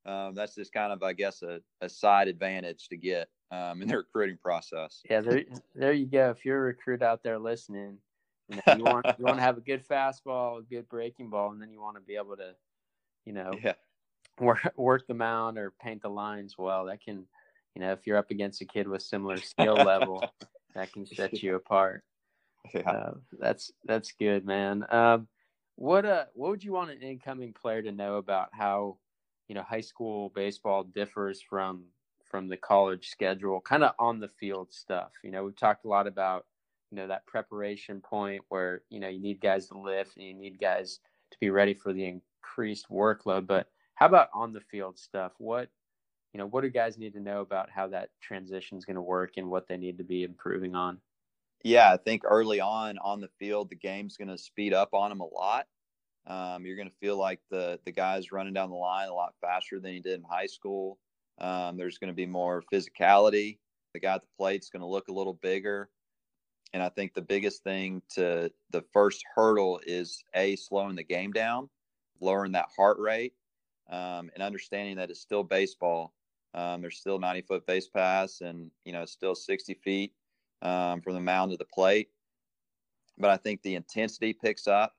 Um, that's just kind of, I guess, a, a side advantage to get um, in the recruiting process. Yeah, there, there you go. If you're a recruit out there listening, you, know, you want you want to have a good fastball, a good breaking ball, and then you want to be able to, you know, yeah. work work the mound or paint the lines well. That can, you know, if you're up against a kid with similar skill level, that can set you apart. Yeah. Uh, that's that's good, man. Um, what uh, what would you want an incoming player to know about how, you know, high school baseball differs from from the college schedule, kind of on the field stuff. You know, we've talked a lot about, you know, that preparation point where, you know, you need guys to lift and you need guys to be ready for the increased workload. But how about on the field stuff? What, you know, what do guys need to know about how that transition is going to work and what they need to be improving on? Yeah, I think early on on the field, the game's going to speed up on them a lot. Um, you're going to feel like the the guys running down the line a lot faster than you did in high school. Um, there's going to be more physicality. The guy at the plate's going to look a little bigger. And I think the biggest thing to the first hurdle is a slowing the game down, lowering that heart rate, um, and understanding that it's still baseball. Um, there's still 90 foot base pass, and you know it's still 60 feet um, from the mound to the plate. But I think the intensity picks up.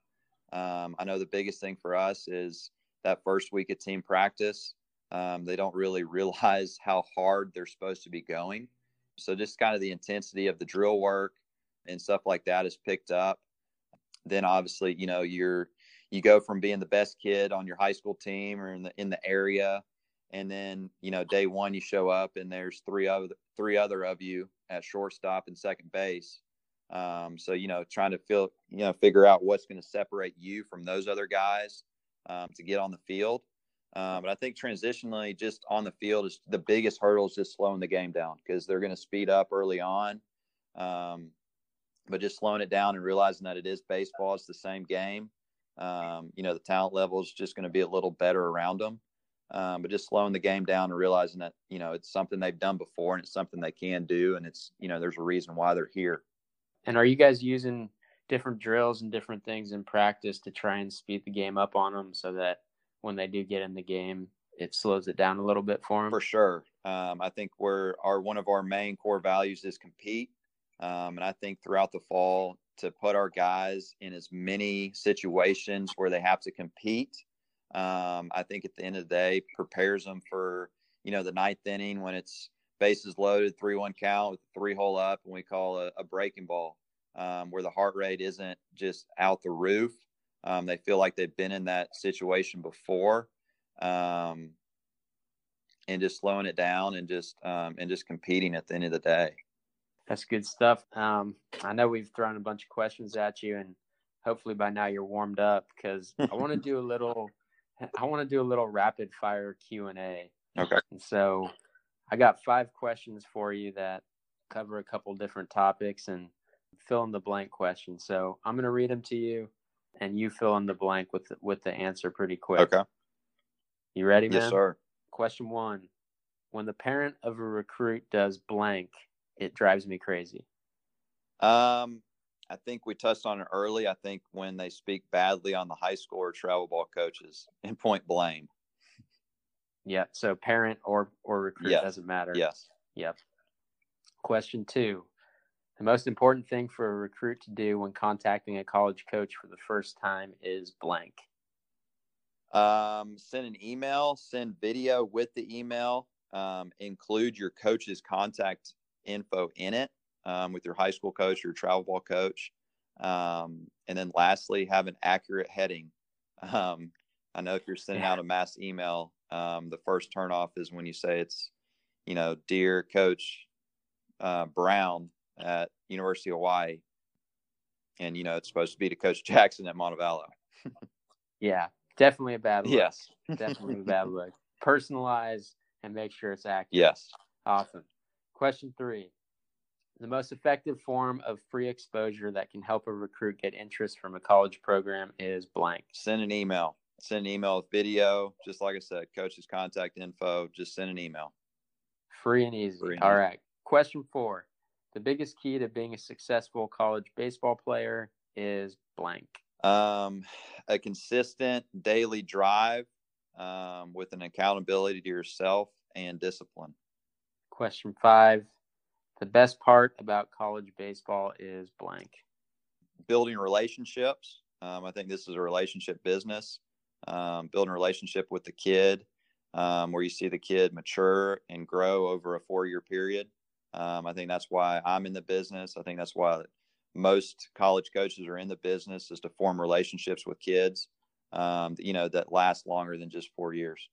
Um, I know the biggest thing for us is that first week of team practice. Um, they don't really realize how hard they're supposed to be going. So just kind of the intensity of the drill work and stuff like that is picked up. Then obviously, you know, you're you go from being the best kid on your high school team or in the in the area, and then you know day one you show up and there's three other three other of you at shortstop and second base. Um, so you know, trying to feel you know figure out what's going to separate you from those other guys um, to get on the field. Um, but I think transitionally, just on the field, is the biggest hurdle is just slowing the game down because they're going to speed up early on. Um, but just slowing it down and realizing that it is baseball, it's the same game. Um, you know, the talent level is just going to be a little better around them. Um, but just slowing the game down and realizing that you know it's something they've done before and it's something they can do, and it's you know there's a reason why they're here. And are you guys using different drills and different things in practice to try and speed the game up on them so that when they do get in the game, it slows it down a little bit for them. For sure. Um, I think we're our one of our main core values is compete, um, and I think throughout the fall to put our guys in as many situations where they have to compete. Um, I think at the end of the day prepares them for you know the ninth inning when it's bases loaded, three one count with three hole up, and we call a, a breaking ball, um, where the heart rate isn't just out the roof. Um, they feel like they've been in that situation before, um, and just slowing it down and just um, and just competing at the end of the day. That's good stuff. Um, I know we've thrown a bunch of questions at you, and hopefully by now you're warmed up because I want to do a little. I want to do a little rapid fire Q and A. Okay. And so, I got five questions for you that cover a couple different topics and fill in the blank questions. So I'm going to read them to you and you fill in the blank with with the answer pretty quick. Okay. You ready, man? Yes, sir. Question one: When the parent of a recruit does blank, it drives me crazy. Um, I think we touched on it early. I think when they speak badly on the high school or travel ball coaches and point blame. Yeah. So parent or or recruit yes. doesn't matter. Yes. Yep. Question two: the most important thing for a recruit to do when contacting a college coach for the first time is blank. Um, send an email, send video with the email, um, include your coach's contact info in it um, with your high school coach your travel ball coach. Um, and then lastly, have an accurate heading. Um, I know if you're sending yeah. out a mass email, um, the first turnoff is when you say it's, you know, dear coach uh, Brown, at University of Hawaii, and you know it's supposed to be to Coach Jackson at Montevallo. yeah, definitely a bad look. Yes, definitely a bad look. Personalize and make sure it's accurate. Yes. Awesome. Question three: The most effective form of free exposure that can help a recruit get interest from a college program is blank. Send an email. Send an email with video. Just like I said, coach's contact info. Just send an email. Free and easy. Free and All easy. right. Question four the biggest key to being a successful college baseball player is blank. Um, a consistent daily drive um, with an accountability to yourself and discipline. Question five The best part about college baseball is blank. Building relationships. Um, I think this is a relationship business. Um, building a relationship with the kid, um, where you see the kid mature and grow over a four year period. Um, I think that's why I'm in the business. I think that's why most college coaches are in the business is to form relationships with kids, um, you know, that last longer than just four years.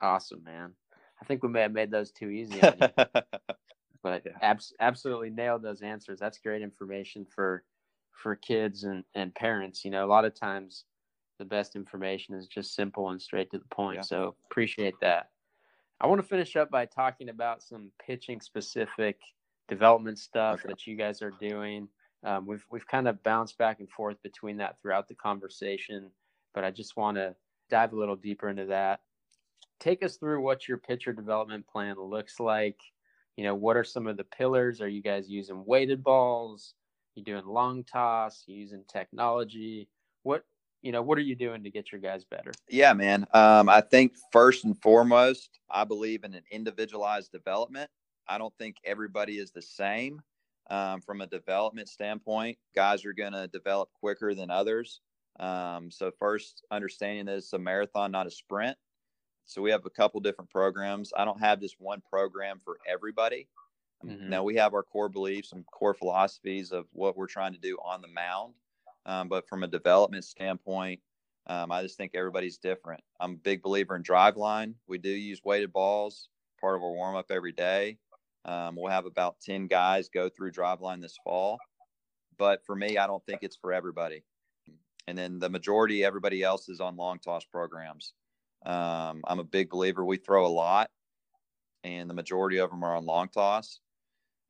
Awesome, man. I think we may have made those too easy. but yeah. abs- absolutely nailed those answers. That's great information for for kids and, and parents. You know, a lot of times the best information is just simple and straight to the point. Yeah. So appreciate that. I want to finish up by talking about some pitching specific development stuff okay. that you guys are doing. Um, we've we've kind of bounced back and forth between that throughout the conversation, but I just want to dive a little deeper into that. Take us through what your pitcher development plan looks like. You know, what are some of the pillars? Are you guys using weighted balls? You doing long toss? You using technology? What you know, what are you doing to get your guys better? Yeah, man. Um, I think first and foremost, I believe in an individualized development. I don't think everybody is the same um, from a development standpoint. Guys are going to develop quicker than others. Um, so first, understanding that it's a marathon, not a sprint. So we have a couple different programs. I don't have just one program for everybody. Mm-hmm. Now we have our core beliefs and core philosophies of what we're trying to do on the mound. Um, but from a development standpoint, um, I just think everybody's different. I'm a big believer in Driveline. We do use weighted balls, part of our warm up every day. Um, we'll have about 10 guys go through driveline this fall. But for me, I don't think it's for everybody. And then the majority, everybody else is on long toss programs. Um, I'm a big believer. We throw a lot, and the majority of them are on long toss.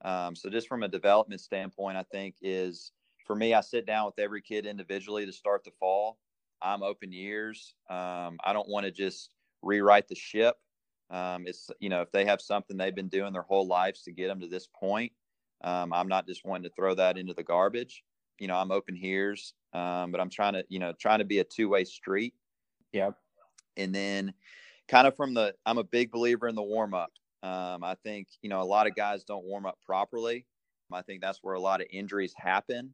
Um, so, just from a development standpoint, I think is for me, I sit down with every kid individually to start the fall. I'm open years. Um, I don't want to just rewrite the ship. Um, it's you know if they have something they've been doing their whole lives to get them to this point, um, I'm not just wanting to throw that into the garbage. You know, I'm open here's, um, but I'm trying to you know trying to be a two way street. Yep. And then, kind of from the, I'm a big believer in the warm up. Um, I think you know a lot of guys don't warm up properly. I think that's where a lot of injuries happen.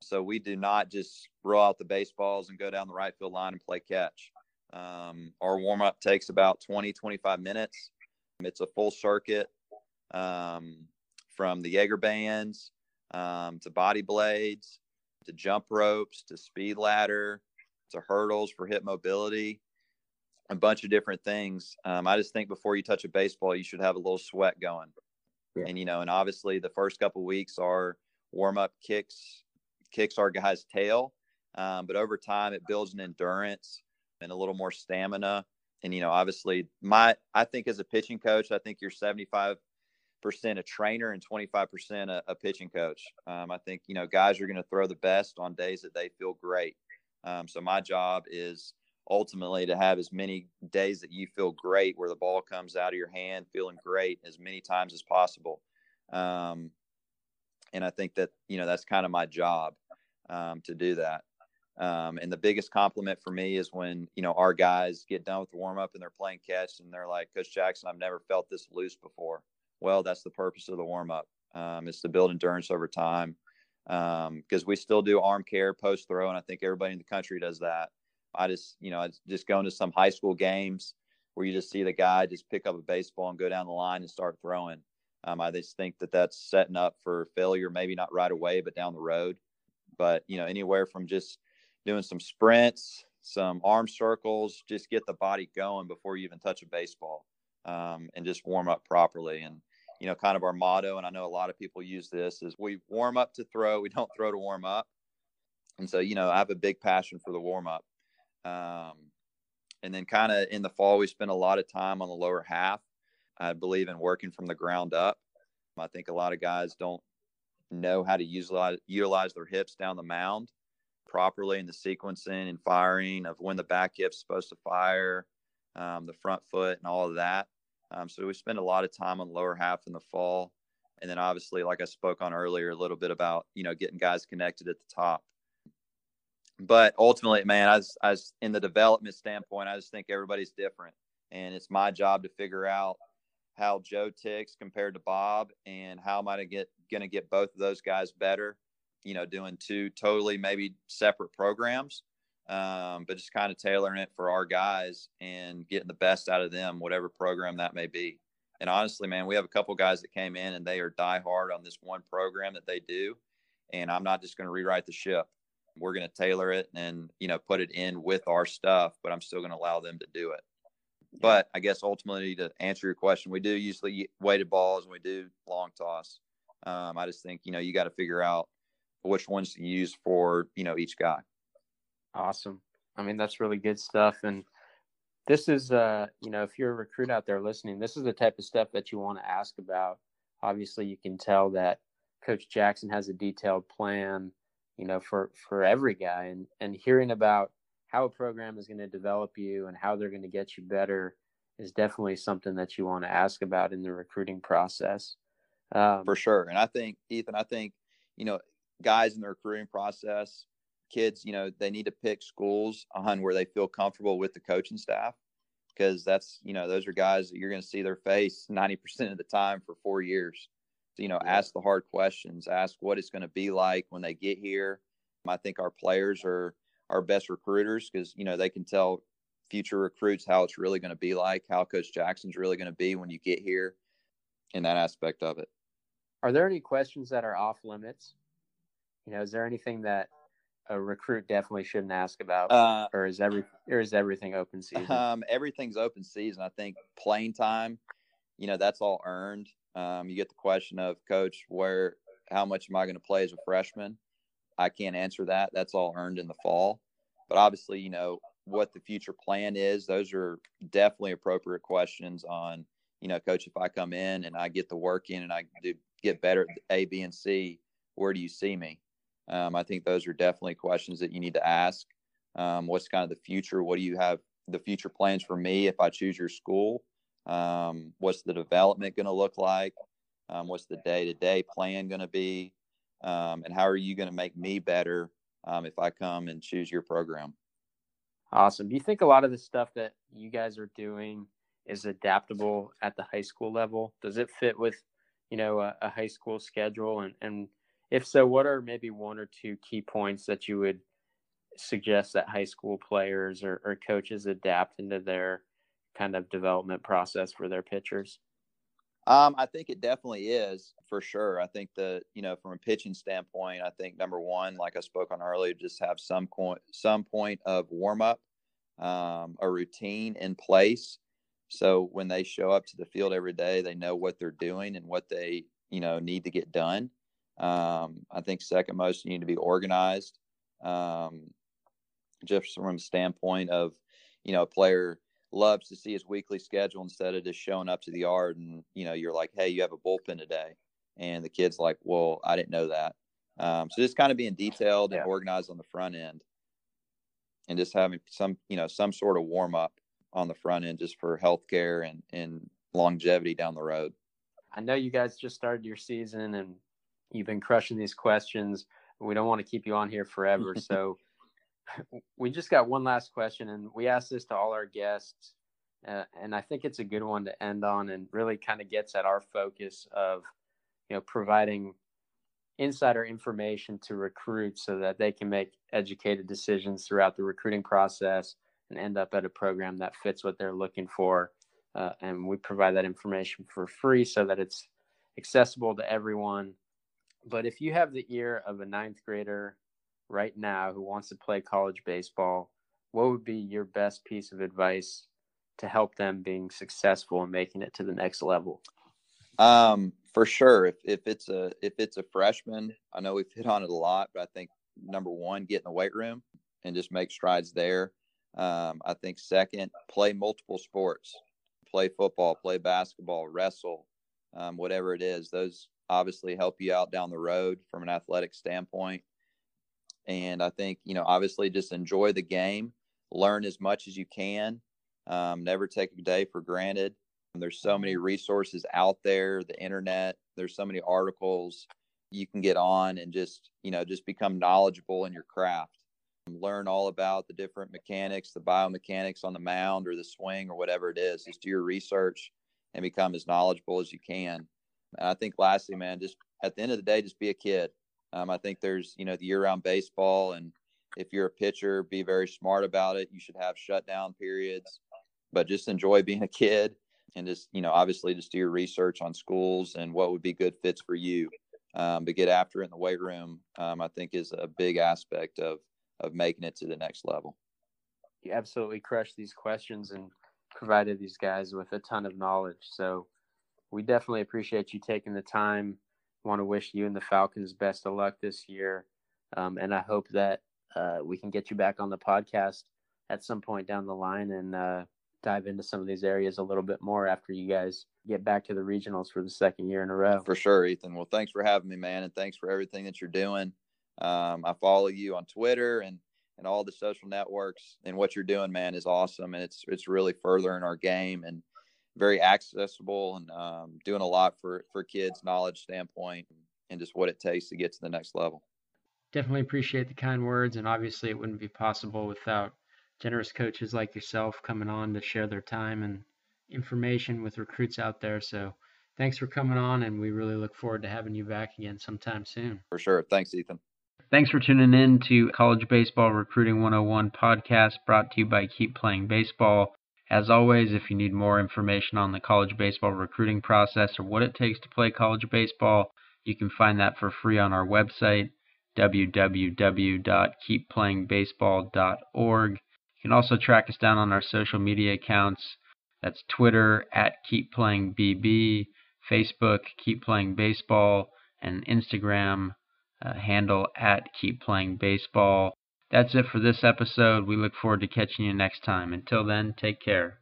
So we do not just roll out the baseballs and go down the right field line and play catch. Um, our warm up takes about 20, 25 minutes. It's a full circuit um, from the Jaeger bands um, to body blades to jump ropes to speed ladder to hurdles for hip mobility, a bunch of different things. Um, I just think before you touch a baseball, you should have a little sweat going. Yeah. And, you know, and obviously the first couple weeks are warm up kicks, kicks our guy's tail. Um, but over time, it builds an endurance and a little more stamina. And, you know, obviously, my, I think as a pitching coach, I think you're 75% a trainer and 25% a, a pitching coach. Um, I think, you know, guys are going to throw the best on days that they feel great. Um, so my job is ultimately to have as many days that you feel great where the ball comes out of your hand feeling great as many times as possible. Um, and I think that, you know, that's kind of my job um, to do that. Um, and the biggest compliment for me is when you know our guys get done with the warm up and they're playing catch and they're like, Coach Jackson, I've never felt this loose before. Well, that's the purpose of the warm up. Um, it's to build endurance over time because um, we still do arm care post throw, and I think everybody in the country does that. I just you know just going to some high school games where you just see the guy just pick up a baseball and go down the line and start throwing. Um, I just think that that's setting up for failure, maybe not right away, but down the road. But you know, anywhere from just doing some sprints, some arm circles, just get the body going before you even touch a baseball um, and just warm up properly. And, you know, kind of our motto, and I know a lot of people use this, is we warm up to throw, we don't throw to warm up. And so, you know, I have a big passion for the warm up. Um, and then kind of in the fall, we spend a lot of time on the lower half. I believe in working from the ground up. I think a lot of guys don't know how to utilize utilize their hips down the mound properly in the sequencing and firing of when the back hip's supposed to fire, um, the front foot, and all of that. Um, so we spend a lot of time on lower half in the fall. And then obviously, like I spoke on earlier, a little bit about, you know, getting guys connected at the top. But ultimately, man, as as in the development standpoint, I just think everybody's different. And it's my job to figure out how Joe ticks compared to Bob and how am I get gonna get both of those guys better, you know, doing two totally maybe separate programs. Um, but just kind of tailoring it for our guys and getting the best out of them, whatever program that may be. And honestly, man, we have a couple guys that came in and they are die hard on this one program that they do. And I'm not just going to rewrite the ship. We're going to tailor it and, you know, put it in with our stuff, but I'm still going to allow them to do it. But I guess ultimately to answer your question, we do usually weighted balls and we do long toss. Um, I just think, you know, you got to figure out which ones to use for, you know, each guy. Awesome. I mean, that's really good stuff. And this is uh you know if you're a recruit out there listening this is the type of stuff that you want to ask about obviously you can tell that coach jackson has a detailed plan you know for for every guy and and hearing about how a program is going to develop you and how they're going to get you better is definitely something that you want to ask about in the recruiting process um, for sure and i think ethan i think you know guys in the recruiting process kids, you know, they need to pick schools on where they feel comfortable with the coaching staff because that's, you know, those are guys that you're going to see their face 90% of the time for four years. So, you know, yeah. ask the hard questions, ask what it's going to be like when they get here. I think our players are our best recruiters because, you know, they can tell future recruits how it's really going to be like, how Coach Jackson's really going to be when you get here in that aspect of it. Are there any questions that are off limits? You know, is there anything that a recruit definitely shouldn't ask about, uh, or is every or is everything open season? Um, everything's open season. I think playing time, you know, that's all earned. Um, you get the question of coach, where, how much am I going to play as a freshman? I can't answer that. That's all earned in the fall. But obviously, you know, what the future plan is, those are definitely appropriate questions on, you know, coach, if I come in and I get the work in and I do get better at A, B, and C, where do you see me? Um, I think those are definitely questions that you need to ask. Um, what's kind of the future? What do you have the future plans for me if I choose your school? Um, what's the development going to look like? Um, what's the day to day plan going to be? Um, and how are you going to make me better um, if I come and choose your program? Awesome. Do you think a lot of the stuff that you guys are doing is adaptable at the high school level? Does it fit with, you know, a, a high school schedule and, and if so, what are maybe one or two key points that you would suggest that high school players or, or coaches adapt into their kind of development process for their pitchers? Um, I think it definitely is for sure. I think that you know, from a pitching standpoint, I think number one, like I spoke on earlier, just have some point some point of warm up, um, a routine in place. So when they show up to the field every day, they know what they're doing and what they you know need to get done. Um, I think second most, you need to be organized. Um, just from a standpoint of, you know, a player loves to see his weekly schedule instead of just showing up to the yard and, you know, you're like, hey, you have a bullpen today. And the kid's like, well, I didn't know that. Um, so just kind of being detailed and organized on the front end and just having some, you know, some sort of warm up on the front end just for healthcare and, and longevity down the road. I know you guys just started your season and You've been crushing these questions. We don't want to keep you on here forever. so we just got one last question, and we ask this to all our guests. Uh, and I think it's a good one to end on and really kind of gets at our focus of, you know, providing insider information to recruits so that they can make educated decisions throughout the recruiting process and end up at a program that fits what they're looking for. Uh, and we provide that information for free so that it's accessible to everyone but if you have the ear of a ninth grader right now who wants to play college baseball, what would be your best piece of advice to help them being successful and making it to the next level? Um, for sure. If if it's a if it's a freshman, I know we've hit on it a lot, but I think number one, get in the weight room and just make strides there. Um, I think second, play multiple sports, play football, play basketball, wrestle, um, whatever it is. Those obviously help you out down the road from an athletic standpoint. And I think, you know, obviously just enjoy the game, learn as much as you can, um, never take a day for granted. There's so many resources out there, the internet, there's so many articles you can get on and just, you know, just become knowledgeable in your craft. Learn all about the different mechanics, the biomechanics on the mound or the swing or whatever it is. Just do your research and become as knowledgeable as you can. And I think lastly, man, just at the end of the day, just be a kid. Um, I think there's, you know, the year round baseball. And if you're a pitcher, be very smart about it. You should have shutdown periods, but just enjoy being a kid and just, you know, obviously just do your research on schools and what would be good fits for you. Um, but get after it in the weight room, um, I think is a big aspect of, of making it to the next level. You absolutely crushed these questions and provided these guys with a ton of knowledge. So we definitely appreciate you taking the time. Want to wish you and the Falcons best of luck this year. Um, and I hope that uh, we can get you back on the podcast at some point down the line and uh, dive into some of these areas a little bit more after you guys get back to the regionals for the second year in a row. For sure, Ethan. Well, thanks for having me, man, and thanks for everything that you're doing. Um, I follow you on Twitter and and all the social networks, and what you're doing, man, is awesome, and it's it's really furthering our game and very accessible and um, doing a lot for for kids knowledge standpoint and just what it takes to get to the next level. Definitely appreciate the kind words and obviously it wouldn't be possible without generous coaches like yourself coming on to share their time and information with recruits out there. So thanks for coming on and we really look forward to having you back again sometime soon. For sure. Thanks ethan. Thanks for tuning in to college baseball recruiting 101 podcast brought to you by keep playing baseball as always, if you need more information on the college baseball recruiting process or what it takes to play college baseball, you can find that for free on our website, www.keepplayingbaseball.org. You can also track us down on our social media accounts. That's Twitter at KeepPlayingBB, Facebook Keep Playing Baseball, and Instagram uh, handle at Keep Playing Baseball. That's it for this episode. We look forward to catching you next time. Until then, take care.